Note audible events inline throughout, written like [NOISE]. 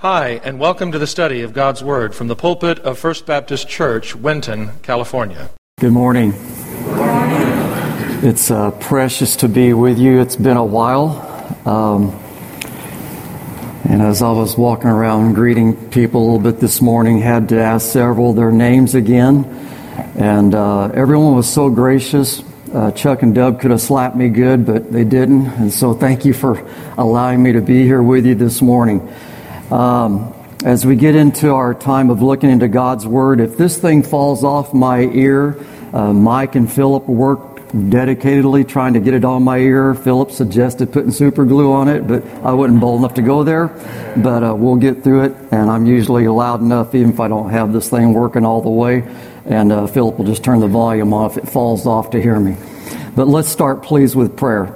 Hi, and welcome to the study of God's Word from the pulpit of First Baptist Church, Winton, California. Good morning. It's uh, precious to be with you. It's been a while. Um, and as I was walking around greeting people a little bit this morning, had to ask several their names again. And uh, everyone was so gracious. Uh, Chuck and Dub could have slapped me good, but they didn't. And so thank you for allowing me to be here with you this morning. Um, as we get into our time of looking into God's Word, if this thing falls off my ear, uh, Mike and Philip worked dedicatedly trying to get it on my ear. Philip suggested putting super glue on it, but I wasn't bold enough to go there. But uh, we'll get through it, and I'm usually loud enough even if I don't have this thing working all the way. And uh, Philip will just turn the volume off if it falls off to hear me. But let's start, please, with prayer.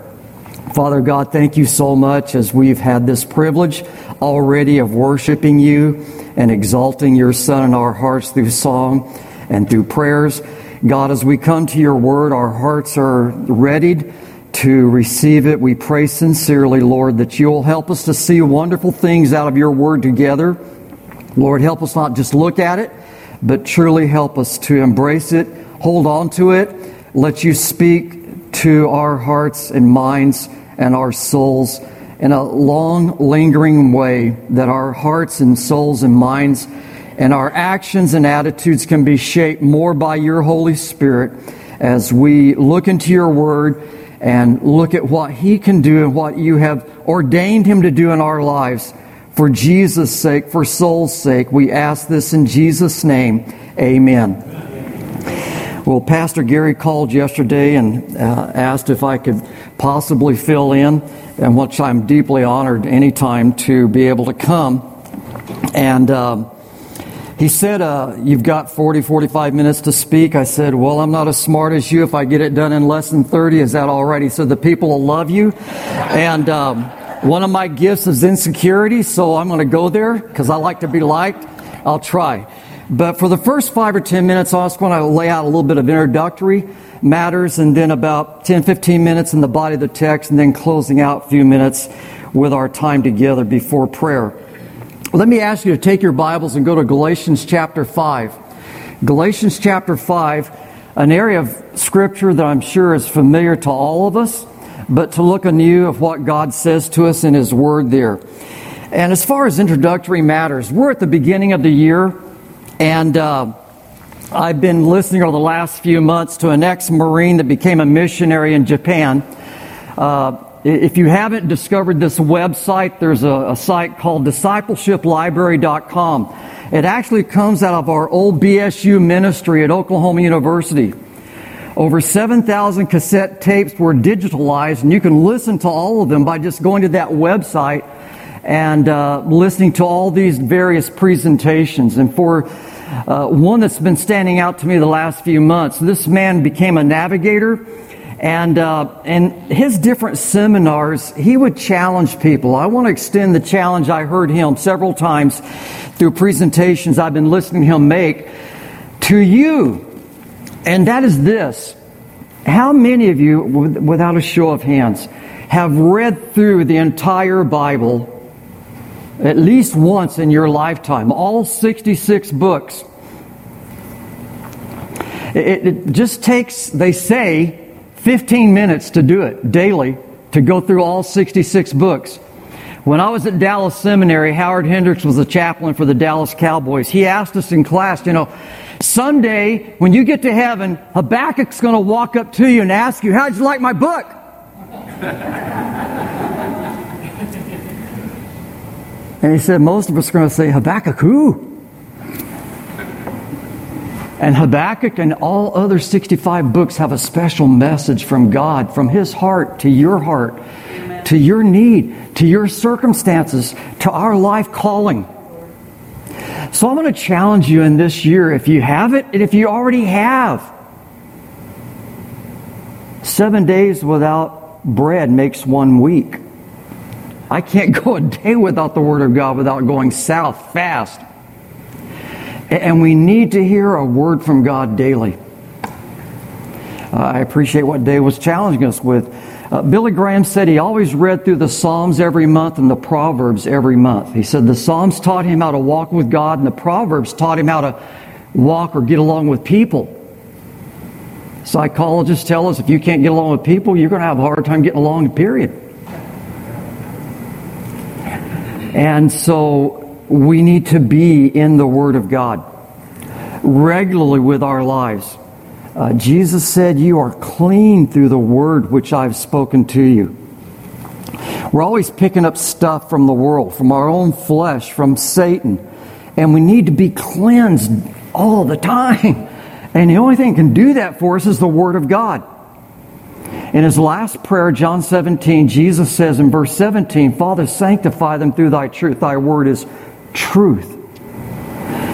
Father God, thank you so much as we've had this privilege already of worshiping you and exalting your Son in our hearts through song and through prayers. God, as we come to your word, our hearts are readied to receive it. We pray sincerely, Lord, that you'll help us to see wonderful things out of your word together. Lord, help us not just look at it, but truly help us to embrace it, hold on to it, let you speak to our hearts and minds and our souls in a long, lingering way that our hearts and souls and minds and our actions and attitudes can be shaped more by your Holy Spirit as we look into your word and look at what he can do and what you have ordained him to do in our lives. For Jesus' sake, for soul's sake, we ask this in Jesus' name. Amen. Well, Pastor Gary called yesterday and uh, asked if I could possibly fill in and which I'm deeply honored anytime to be able to come. And um, he said, uh, You've got 40, 45 minutes to speak. I said, Well, I'm not as smart as you. If I get it done in less than 30, is that all right? He said, The people will love you. And um, one of my gifts is insecurity, so I'm going to go there because I like to be liked. I'll try. But for the first five or 10 minutes, I was want to lay out a little bit of introductory matters, and then about 10, 15 minutes in the body of the text, and then closing out a few minutes with our time together before prayer. Let me ask you to take your Bibles and go to Galatians chapter 5. Galatians chapter 5, an area of Scripture that I'm sure is familiar to all of us, but to look anew of what God says to us in His Word there. And as far as introductory matters, we're at the beginning of the year, and uh, I've been listening over the last few months to an ex Marine that became a missionary in Japan. Uh, if you haven't discovered this website, there's a, a site called discipleshiplibrary.com. It actually comes out of our old BSU ministry at Oklahoma University. Over 7,000 cassette tapes were digitalized, and you can listen to all of them by just going to that website and uh, listening to all these various presentations. And for uh, one that's been standing out to me the last few months. This man became a navigator, and uh, and his different seminars, he would challenge people. I want to extend the challenge I heard him several times through presentations I've been listening to him make to you, and that is this: How many of you, without a show of hands, have read through the entire Bible? At least once in your lifetime, all 66 books. It, it, just takes, they say, 15 minutes to do it daily, to go through all 66 books. When I was at Dallas Seminary, Howard Hendricks was the chaplain for the Dallas Cowboys. He asked us in class, you know, someday when you get to heaven, Habakkuk's going to walk up to you and ask you, How'd you like my book? [LAUGHS] And he said, most of us are going to say, Habakkuk who? And Habakkuk and all other 65 books have a special message from God, from his heart to your heart, Amen. to your need, to your circumstances, to our life calling. So I'm going to challenge you in this year, if you have it and if you already have. Seven days without bread makes one week. I can't [LAUGHS] go a day without the Word of God without going south fast. And we need to hear a word from God daily. Uh, I appreciate what Dave was challenging us with Uh, Billy Graham said he always read through the Psalms every month and the Proverbs every month. He said the Psalms taught him how to walk with God, and the Proverbs taught him how to walk or get along with people. Psychologists tell us if you can't get along with people, you're going to have a hard time getting along, period. And so we need to be in the Word of God regularly with our lives. Uh, Jesus said, You are clean through the word which I've spoken to you. We're always picking up stuff from the world, from our own flesh, from Satan. And we need to be cleansed all the time. [LAUGHS] And the only thing that can do that for us is the Word of God. In his last prayer, John 17, Jesus says in verse 17, Father, sanctify them through thy truth. Thy word is truth.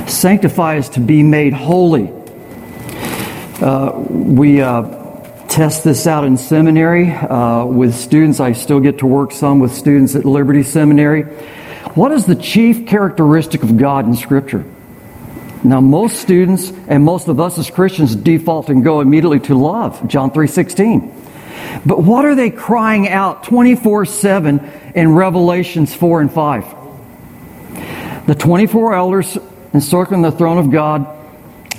Sanctify us to be made holy. Uh, we uh, test this out in seminary uh, with students. I still get to work some with students at Liberty Seminary. What is the chief characteristic of God in Scripture? Now, most students and most of us as Christians default and go immediately to love, John 3.16. But what are they crying out 24-7 in Revelations 4 and 5? The 24 elders encircling the throne of God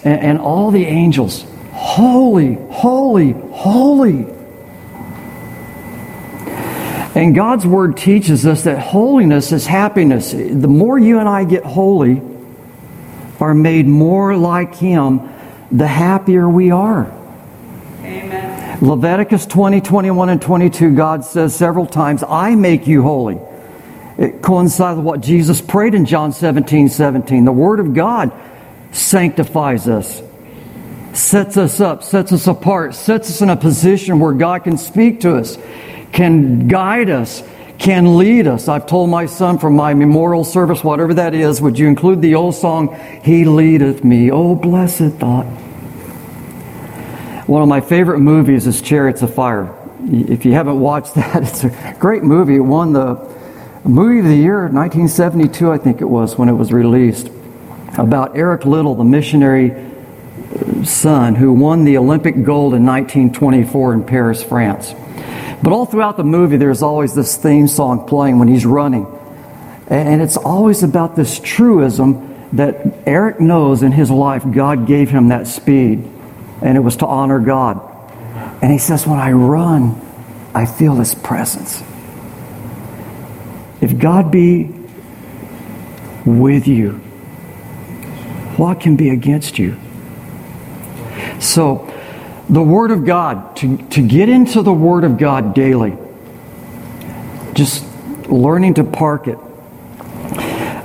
and, and all the angels Holy, holy, holy. And God's Word teaches us that holiness is happiness. The more you and I get holy, are made more like Him, the happier we are. Leviticus 20, 21, and 22, God says several times, I make you holy. It coincides with what Jesus prayed in John 17, 17. The Word of God sanctifies us sets us up, sets us apart, sets us in a position where God can speak to us, can guide us, can lead us. I've told my son from my memorial service, whatever that is, would you include the old song, He leadeth me? Oh, blessed thought. One of my favorite movies is Chariots of Fire. If you haven't watched [LAUGHS] that, it's a great movie. It won the movie of the year, 1972, I think it was, when it was released, about Eric Liddell, the missionary uh, son who won the Olympic gold in 1924 in Paris, France. But all throughout the movie, there's always this theme song playing when he's running. And it's always about this truism that Eric knows in his life God gave him that speed, and it was to honor God. And he says, When I run, I feel his presence. If God be with you, what can be against you? So, the Word of God, to, to get into the Word of God daily, just learning to park it.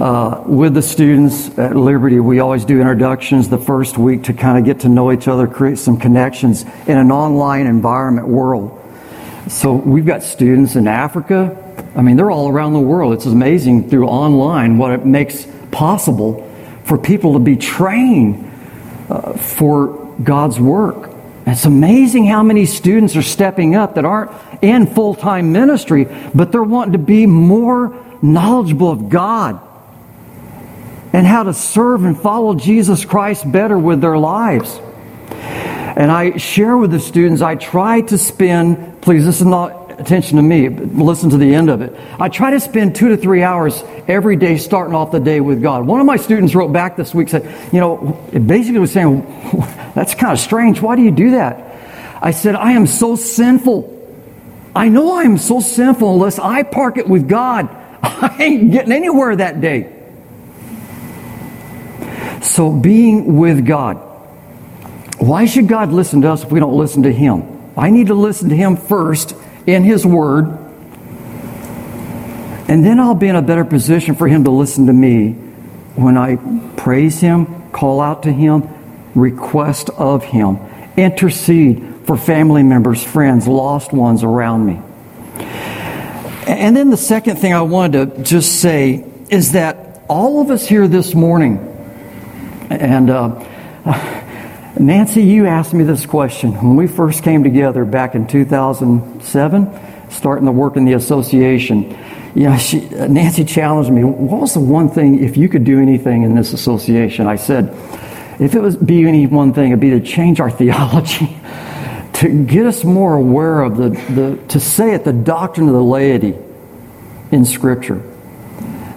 Uh, with the students at Liberty, we always do introductions the first week to kind of get to know each other, create some connections in an online environment world. So we've got students in Africa. I mean, they're all around the world. It's amazing through online what it makes possible for people to be trained uh, for God's work. It's amazing how many students are stepping up that aren't in full time ministry, but they're wanting to be more knowledgeable of God and how to serve and follow Jesus Christ better with their lives. And I share with the students, I try to spend, please, this is not attention to me, listen to the end of it. I try to spend two to three hours every day starting off the day with God. One of my students wrote back this week, said, you know, it basically was saying, [LAUGHS] that's kind of strange. Why do you do that? I said, I am so sinful. I know I am so sinful unless I park it with God. [LAUGHS] I ain't getting anywhere that day. So being with God. Why should God listen to us if we don't listen to Him? I need to listen to Him first in His Word, and then I'll be in a better position for Him to listen to me when I praise Him, call out to Him, request of Him, intercede for family members, friends, lost ones around me. And then the second thing I wanted to just say is that all of us here this morning, and uh, Nancy, you asked me this question when we first came together back in 2007, starting to work in the association. You know, she, Nancy challenged me. What was the one thing, if you could do anything in this association? I said, if it was be any one thing, it'd be to change our [LAUGHS] theology. to get us more aware of the, the to say it, the doctrine of the laity in Scripture.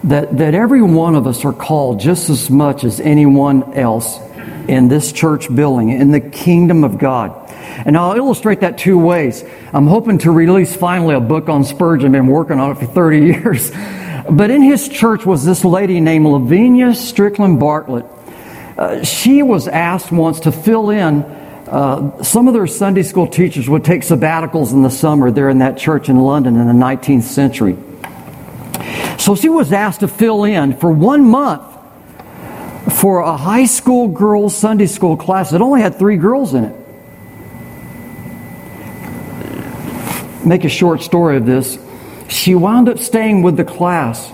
That, that every one of us are called just as much as anyone else in this church building, in the kingdom of God. And I'll illustrate that two ways. I'm hoping to release finally a book on Spurgeon. I've been working on it for 30 [LAUGHS] years. But in his church was this lady named Lavinia Strickland Bartlett. Uh, she was asked once to fill in. Uh, some of their Sunday school teachers would take sabbaticals in the summer there in that church in London in the 19th century. So she was asked to fill in for one month for a high school girls' Sunday school class that only had three girls in it. Make a short story of this. She wound up staying with the class,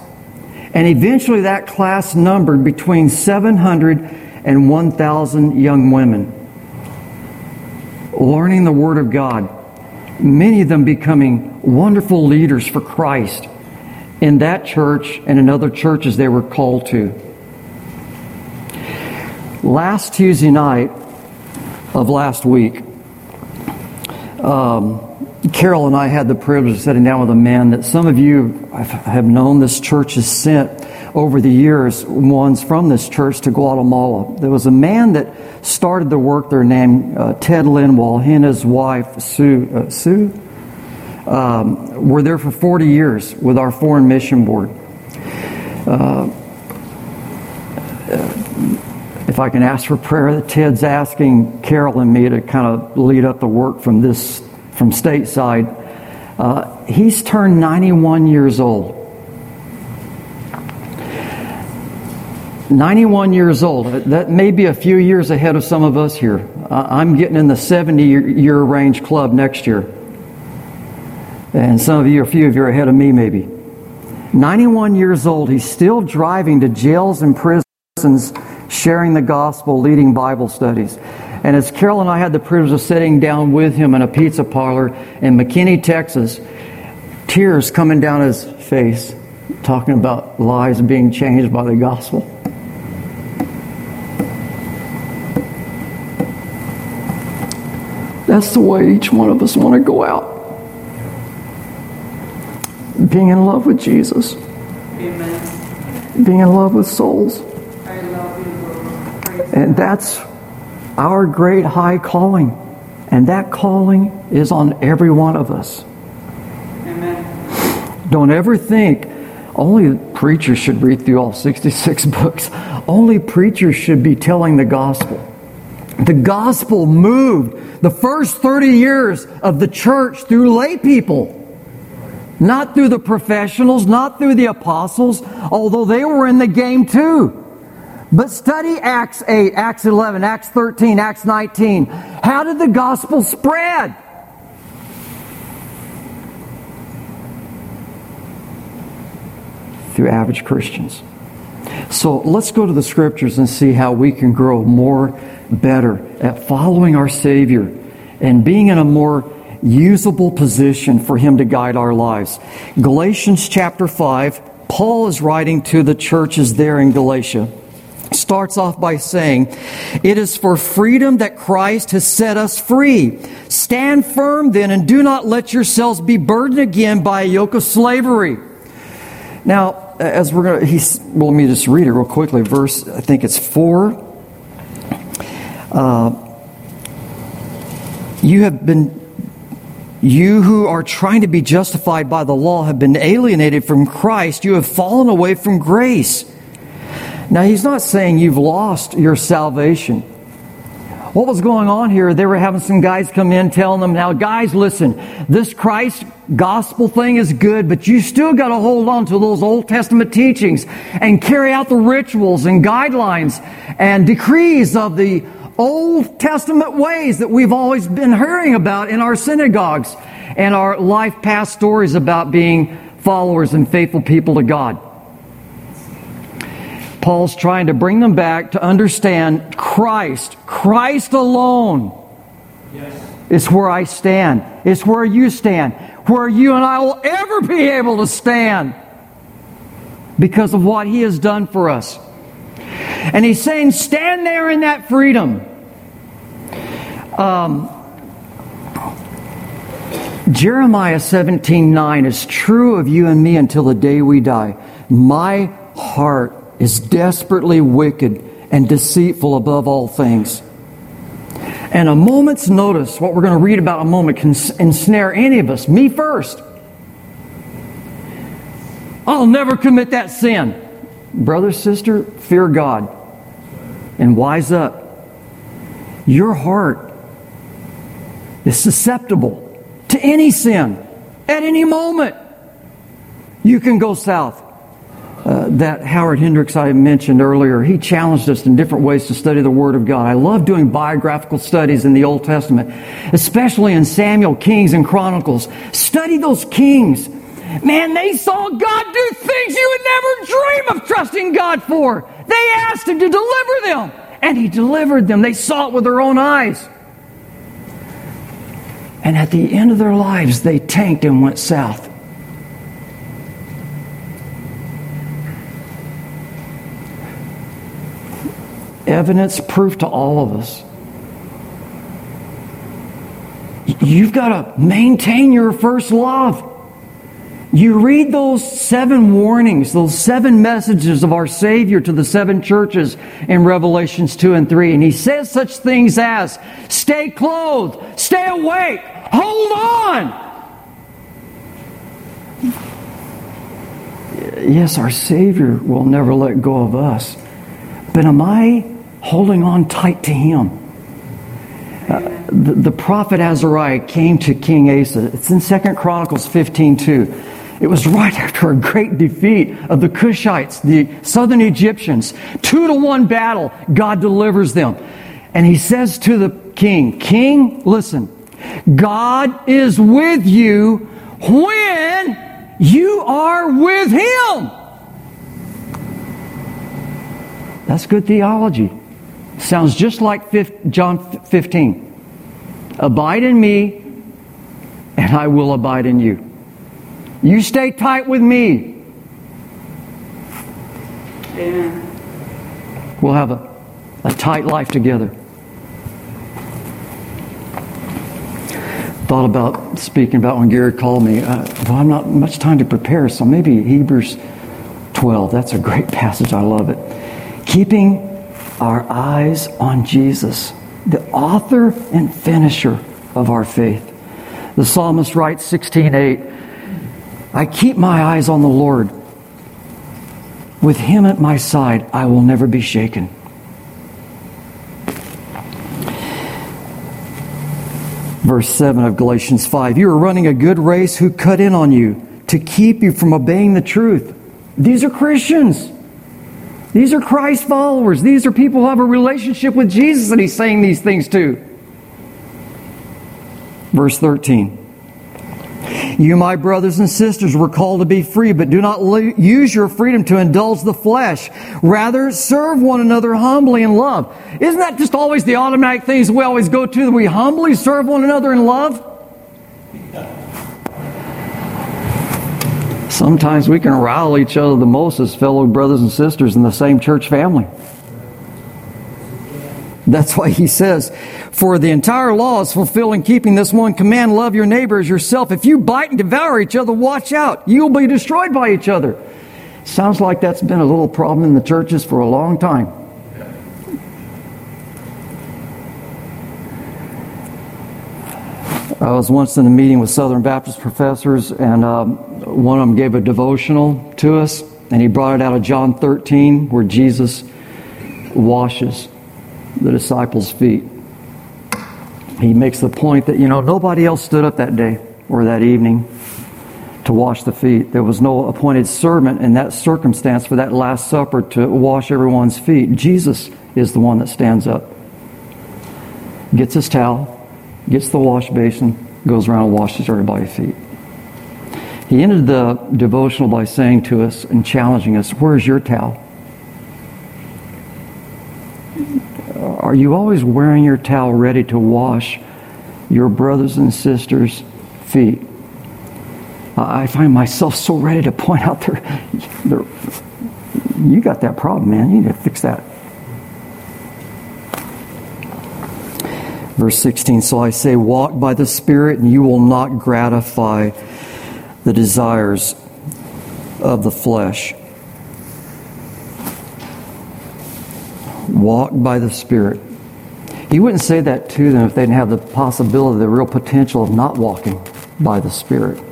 and eventually that class numbered between 700 and 1,000 young women learning the Word of God, many of them becoming wonderful leaders for Christ in that church and in other churches they were called to. Last Tuesday night of last week, um, Carol and I had the privilege of sitting down with a man that some of you have known this church has sent over the years, ones from this church to Guatemala. There was a man that started the work there named uh, Ted Linwall. He and his wife, Sue, uh, Sue um, were there for 40 years with our foreign mission board. Uh, if I can ask for prayer, Ted's asking Carol and me to kind of lead up the work from this from stateside. Uh, he's turned 91 years old. 91 years old. That may be a few years ahead of some of us here. I'm getting in the 70 year range club next year. And some of you, a few of you are ahead of me, maybe. 91 years old, he's still driving to jails and prisons, sharing the gospel, leading Bible studies. And as Carol and I had the privilege of sitting down with him in a pizza parlor in McKinney, Texas, tears coming down his face, talking about lives being changed by the gospel. That's the way each one of us want to go out being in love with Jesus. Amen. Being in love with souls. I love you, And that's our great high calling. And that calling is on every one of us. Amen. Don't ever think only preachers should read through all 66 [LAUGHS] books. Only preachers should be telling the gospel. The gospel moved the first 30 years of the church through lay people. Not through the professionals, not through the apostles, although they were in the game too. But study Acts 8, Acts 11, Acts 13, Acts 19. How did the gospel spread? Through average Christians. So let's go to the scriptures and see how we can grow more better at following our Savior and being in a more usable position for Him to guide our lives. Galatians chapter 5, Paul is writing to the churches there in Galatia. Starts off by saying, It is for freedom that Christ has set us free. Stand firm then and do not let yourselves be burdened again by a yoke of slavery. Now, as we're going to, he's, well, let me just read it real quickly. Verse, I think it's 4. Uh, you have been you who are trying to be justified by the law have been alienated from Christ. You have fallen away from grace. Now, he's not saying you've lost your salvation. What was going on here? They were having some guys come in telling them, now, guys, listen, this Christ gospel thing is good, but you still got to hold on to those Old Testament teachings and carry out the rituals and guidelines and decrees of the Old Testament ways that we've always been hearing about in our synagogues and our life past stories about being followers and faithful people to God. Paul's trying to bring them back to understand Christ, Christ alone. Yes. It's where I stand. It's where you stand. Where you and I will ever be able to stand because of what He has done for us. And he's saying, stand there in that freedom. Um, Jeremiah 17 9 is true of you and me until the day we die. My heart is desperately wicked and deceitful above all things. And a moment's notice, what we're going to read about a moment, can ensnare any of us, me first. I'll never commit that sin. Brother, sister, fear God and wise up. Your heart is susceptible to any sin at any moment. You can go south. Uh, that Howard Hendricks I mentioned earlier, he challenged us in different ways to study the Word of God. I love doing biographical studies in the Old Testament, especially in Samuel, Kings, and Chronicles. Study those kings. Man, they saw God do things you would never dream of trusting God for. They asked Him to deliver them, and He delivered them. They saw it with their own eyes. And at the end of their lives, they tanked and went south. Evidence, proof to all of us. You've got to maintain your first love. You read those seven warnings, those seven messages of our Savior to the seven churches in Revelations 2 and 3, and He says such things as stay clothed, stay awake, hold on. Yes, our Savior will never let go of us. But am I holding on tight to Him? Uh, the, the, prophet Azariah came to King Asa. It's in Second Chronicles 15 2. It was right after a great defeat of the Cushites, the southern Egyptians. Two to one battle, God delivers them. And he says to the king, King, listen, God is with you when you are with Him. That's good theology. Sounds just like John 15. Abide in me, and I will abide in you. You stay tight with me. Amen. We'll have a, a tight life together. Thought about speaking about when Gary called me. Uh, well, I'm not much time to prepare, so maybe Hebrews 12. That's a great passage. I love it. Keeping our eyes on Jesus, the author and finisher of our faith. The psalmist writes 16:8. I keep my eyes on the Lord. With him at my side, I will never be shaken. Verse 7 of Galatians 5 You are running a good race who cut in on you to keep you from obeying the truth. These are Christians. These are Christ followers. These are people who have a relationship with Jesus that he's saying these things to. Verse 13 you, my brothers and sisters, were called to be free, but do not use your freedom to indulge the flesh. Rather, serve one another humbly in love. Isn't that just always the automatic things we always go to that we humbly serve one another in love? Sometimes we can rile each other the most as fellow brothers and sisters in the same church family. That's why he says, For the entire law is fulfilled in keeping this one command love your neighbor as yourself. If you bite and devour each other, watch out. You'll be destroyed by each other. Sounds like that's been a little problem in the churches for a long time. I was once in a meeting with Southern Baptist professors, and um, one of them gave a devotional to us, and he brought it out of John 13, where Jesus washes the disciples' feet. He makes the point that, you know, nobody else stood up that day or that evening to wash the feet. There was no appointed servant in that circumstance for that Last Supper to wash everyone's feet. Jesus is the one that stands up, gets his towel, gets the wash basin, goes around and washes everybody's feet. He ended the devotional by saying to us and challenging us, Where's your towel? Are you always wearing your towel ready to wash your brothers and sisters' feet? I find myself so ready to point out their, there you got that problem, man. You need to fix that. Verse 16 So I say, walk by the Spirit, and you will not gratify the desires of the flesh. Walk by the Spirit. He wouldn't say that to them if they didn't have the possibility, the real potential of not walking by the Spirit.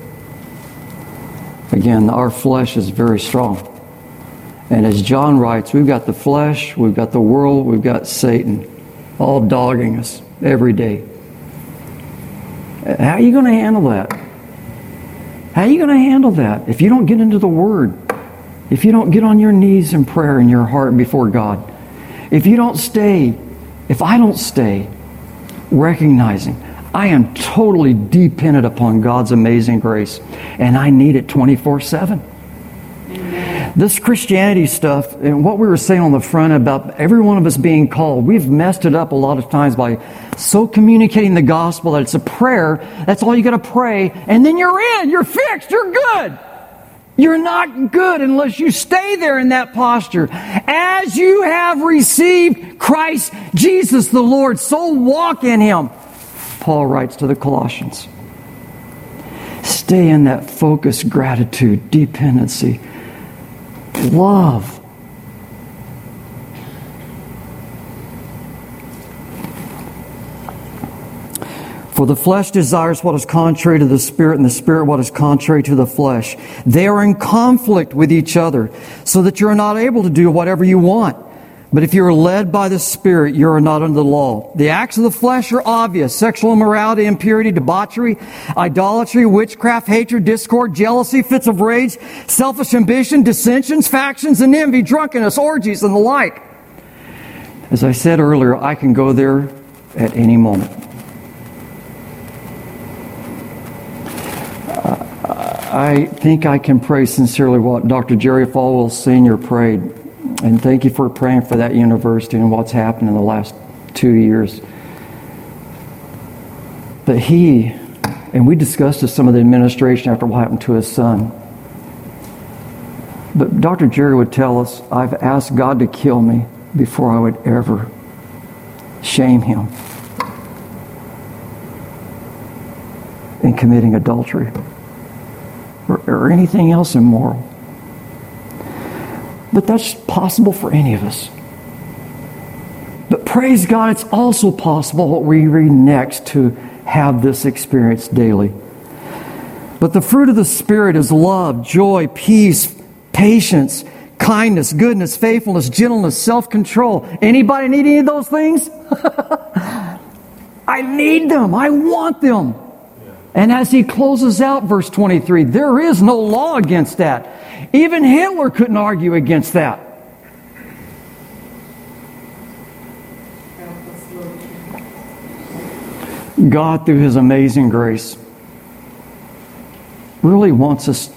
Again, our flesh is very strong. And as John writes, we've got the flesh, we've got the world, we've got Satan all dogging us every day. How are you going to handle that? How are you going to handle that if you don't get into the Word? If you don't get on your knees in prayer in your heart before God? If you don't stay, if I don't stay recognizing I am totally dependent upon God's amazing grace and I need it 24 7. This Christianity stuff, and what we were saying on the front about every one of us being called, we've messed it up a lot of times by so communicating the gospel that it's a prayer. That's all you got to pray, and then you're in, you're fixed, you're good. You're not good unless you stay there in that posture. As you have received Christ Jesus the Lord, so walk in Him. Paul writes to the Colossians. Stay in that focused gratitude, dependency love. For the flesh desires what is contrary to the spirit, and the spirit what is contrary to the flesh. They are in conflict with each other, so that you are not able to do whatever you want. But if you are led by the Spirit, you are not under the law. The acts of the flesh are obvious sexual immorality, impurity, debauchery, idolatry, witchcraft, hatred, discord, jealousy, fits of rage, selfish ambition, dissensions, factions, and envy, drunkenness, orgies, and the like. As I said earlier, I can go there at any moment. I think I can pray sincerely what Dr. Jerry Falwell Sr. prayed and thank you for praying for that university and what's happened in the last two years. But he, and we discussed this some of the administration after what happened to his son. But Dr. Jerry would tell us, I've asked God to kill me before I would ever shame him in committing adultery or, or anything else immoral. But that's possible for any of us. But praise God, it's also possible what we read next to have this experience daily. But the fruit of the Spirit is love, joy, peace, patience, kindness, goodness, faithfulness, gentleness, self-control. Anybody need any of those things? [LAUGHS] I need them. I want them. And as he closes out verse 23, there is no law against that. Even Hitler couldn't argue against that. God, through His amazing grace, really wants us,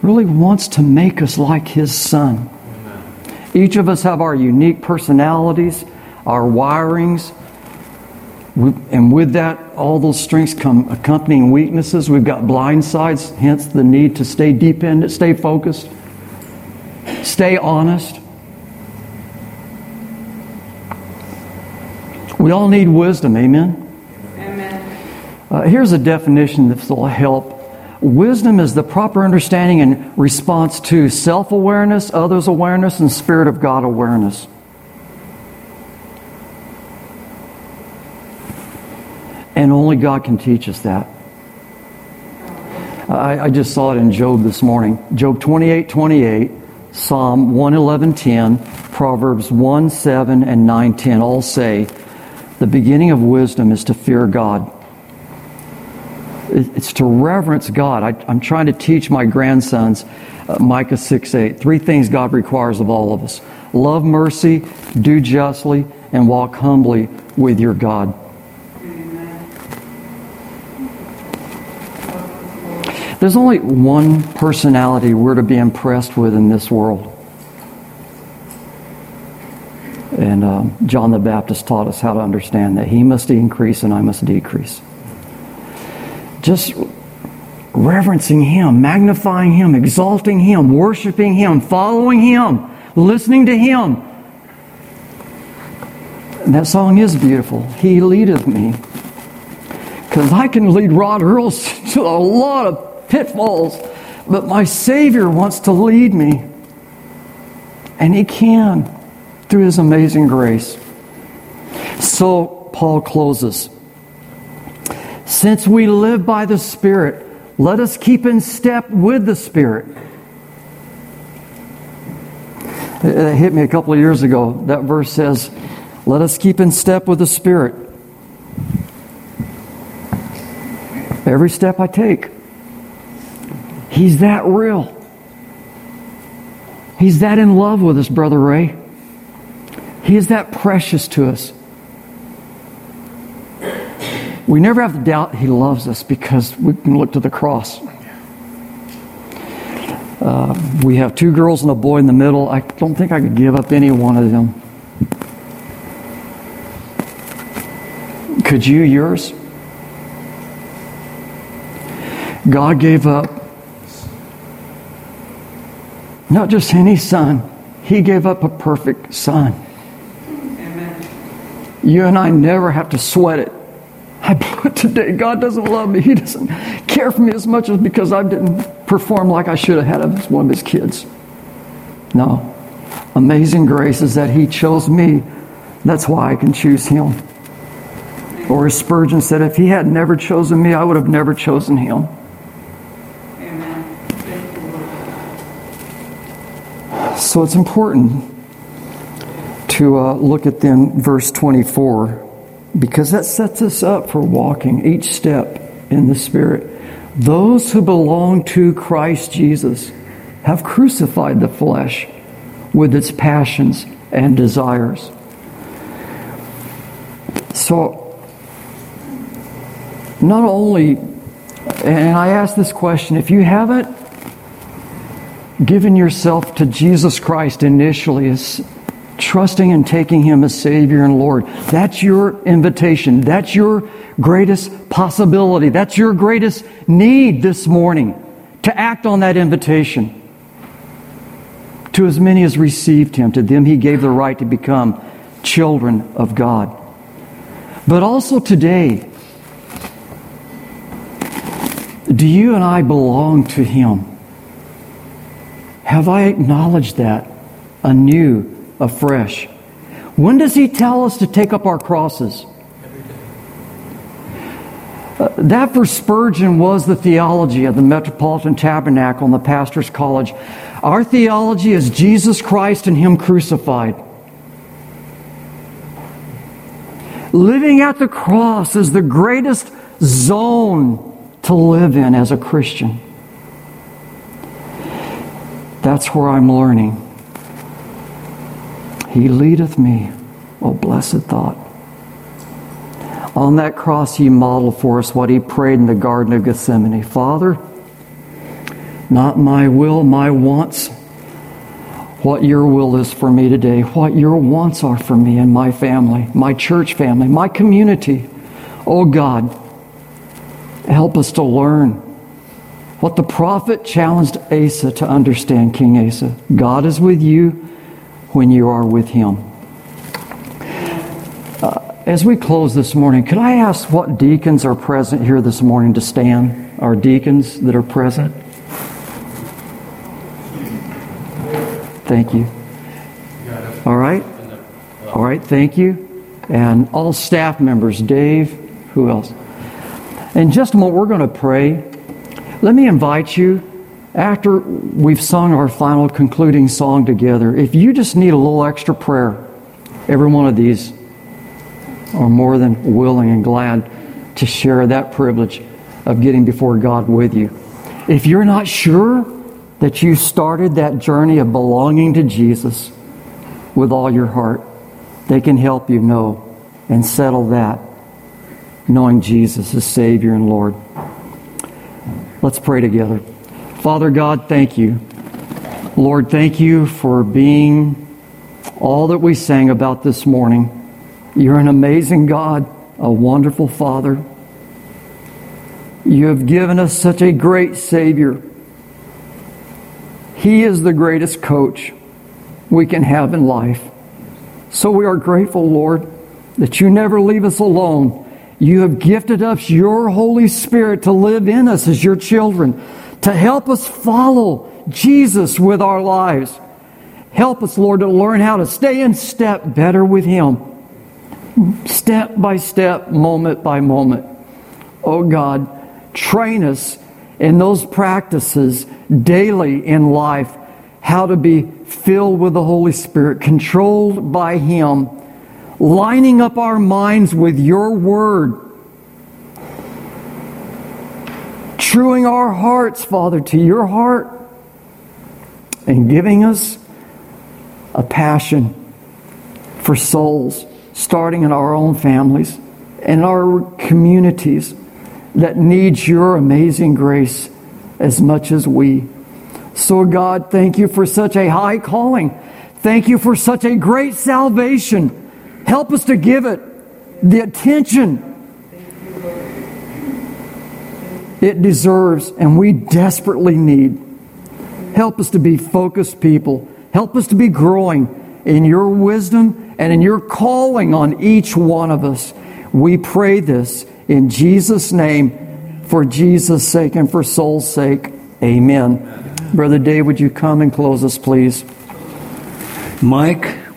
really wants to make us like His Son. Each of us have our unique personalities, our wirings, and with that, all those strengths come accompanying weaknesses. We've got blind sides, hence the need to stay dependent, stay focused, stay honest. We all need wisdom, amen? Amen. Uh, here's a definition that will help. Wisdom is the proper understanding and response to self awareness, others' awareness, and Spirit of God awareness. And only God can teach us that. I, I just saw it in Job this morning. Job 28 28, Psalm 111 10, Proverbs 1 7, and 9 10 all say, The beginning of wisdom is to fear God. It's to reverence God. I, am trying to teach my grandsons, uh, Micah 6 8, three things God requires of all of us love mercy, do justly, and walk humbly with your God. There's only one personality we're to be impressed with in this world. And um, John the Baptist taught us how to understand that. He must increase and I must decrease. Just reverencing Him, magnifying Him, exalting Him, worshiping Him, following Him, listening to Him. And that song is beautiful. He leadeth me. Because I can lead Rod Earls [LAUGHS] to a lot of pitfalls, but my Savior wants to lead me. And He can through His amazing grace. So, Paul closes. Since we live by the Spirit, let us keep in step with the Spirit. It hit me a couple of years ago. That verse says, Let us keep in step with the Spirit. Every step I take, He's that real. He's that in love with us, Brother Ray. He is that precious to us. We never have to doubt He loves us because we can look to the cross. Uh, we have two girls and a boy in the middle. I don't think I could give up any one of them. Could you yours? God gave up not just any son, He gave up a perfect son. Amen. You and I never have to sweat it. I [LAUGHS] it today. God doesn't love me. He doesn't care for me as much as because I didn't perform like I should have had as one of his kids. No. Amazing grace is that he chose me. That's why I can choose him. Or as Spurgeon said, if he had never chosen me, I would have never chosen him. So it's important to uh, look at then verse 24 because that sets us up for walking each step in the Spirit. Those who belong to Christ Jesus have crucified the flesh with its passions and desires. So, not only, and I ask this question if you haven't given yourself to Jesus Christ initially as trusting and taking Him as Savior and Lord. That's your invitation. That's your greatest possibility. That's your greatest need this morning to act on that invitation. To as many as received Him, to them He gave the right to become children of God. But also today, do you and I belong to Him? Have I acknowledged that anew afresh. When does he tell us to take up our crosses? Uh, that for Spurgeon was the theology of the Metropolitan Tabernacle and the Pastor's College. Our theology is Jesus Christ and Him crucified. Living at the cross is the greatest zone to live in as a Christian. That's where I'm learning. He leadeth me. Oh, blessed thought. On that cross, He modeled for us what He prayed in the Garden of Gethsemane Father, not my will, my wants, what your will is for me today, what your wants are for me and my family, my church family, my community. Oh God, help us to learn what the prophet challenged Asa to understand, King Asa. God is with you when you are with Him. Uh, as we close this morning, could I ask what deacons are present here this morning to stand? Our deacons that are present? Thank you. All right. All right, thank you. And all staff members, Dave, who else? In just a moment, we're going to pray. Let me invite you after we've sung our final concluding song together, if you just need a little extra prayer, every one of these are more than willing and glad to share that privilege of getting before God with you. If you're not sure that you started that journey of belonging to Jesus with all your heart, they can help you know and settle that, knowing Jesus as Savior and Lord. Let's pray together. Father God, thank you. Lord, thank you for being all that we sang about this morning. You're an amazing God, a wonderful Father. You have given us such a great Savior. He is the greatest coach we can have in life. So we are grateful, Lord. that you never leave us alone. You have gifted us your Holy Spirit to live in us as your children, to help us follow Jesus with our lives. Help us, Lord, to learn how to stay in step better with Him, step by step, moment by moment. Oh God, train us in those practices daily in life, how to be filled with the Holy Spirit, controlled by Him, lining up our minds with your word, truing our hearts, Father, to your heart, and giving us a passion for souls, starting in our own families and our communities that needs your amazing grace as much as we. So, God, thank you for such a high calling. Thank you for such a great salvation. Help us to give it the attention it deserves and we desperately need. Help us to be focused people. Help us to be growing in your wisdom and in your calling on each one of us. We pray this in Jesus' name, for Jesus' sake and for soul's sake. Amen. Brother Dave, would you come and close us, please? Mike,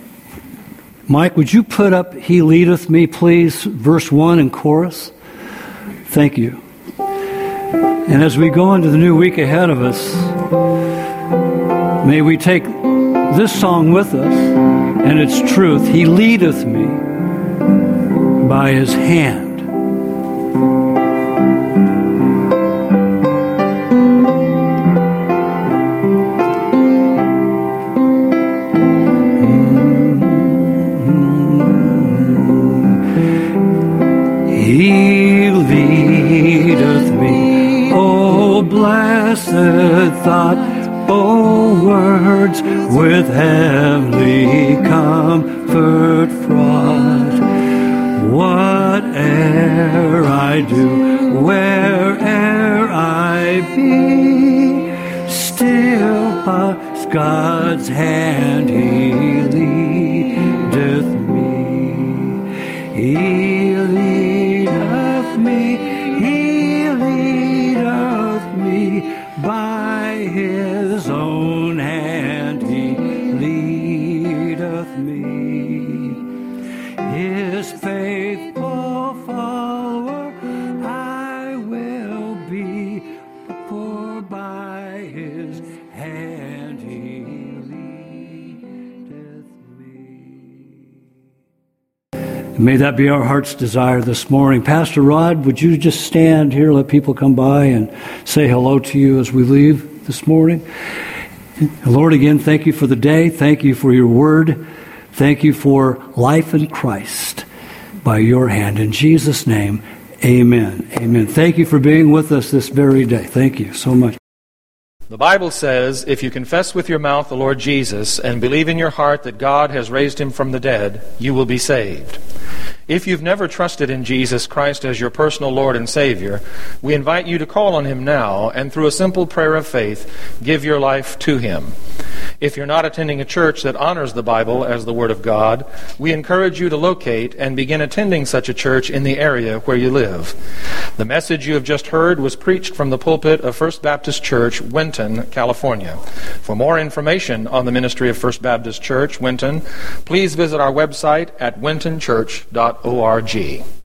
Mike, would you put up He Leadeth Me, please, verse 1 and chorus? Thank you. And as we go into the new week ahead of us, may we take this song with us and its truth. He leadeth me by his hand. Thought, oh words with heavenly comfort fraught. Whate'er I do, where'er I be, still by God's hand He leadeth me. He me. May that be our heart's desire this morning. Pastor Rod, would you just stand here, let people come by and say hello to you as we leave this morning? Lord, again, thank you for the day. Thank you for your word. Thank you for life in Christ by your hand. In Jesus' name, amen. Amen. Thank you for being with us this very day. Thank you so much. The Bible says, if you confess with your mouth the Lord Jesus and believe in your heart that God has raised him from the dead, you will be saved. If you've never trusted in Jesus Christ as your personal Lord and Savior, we invite you to call on him now and through a simple prayer of faith, give your life to him. If you're not attending a church that honors the Bible as the Word of God, we encourage you to locate and begin attending such a church in the area where you live. The message you have just heard was preached from the pulpit of First Baptist Church, Winton, California. For more information on the ministry of First Baptist Church, Winton, please visit our website at wintonchurch.org org.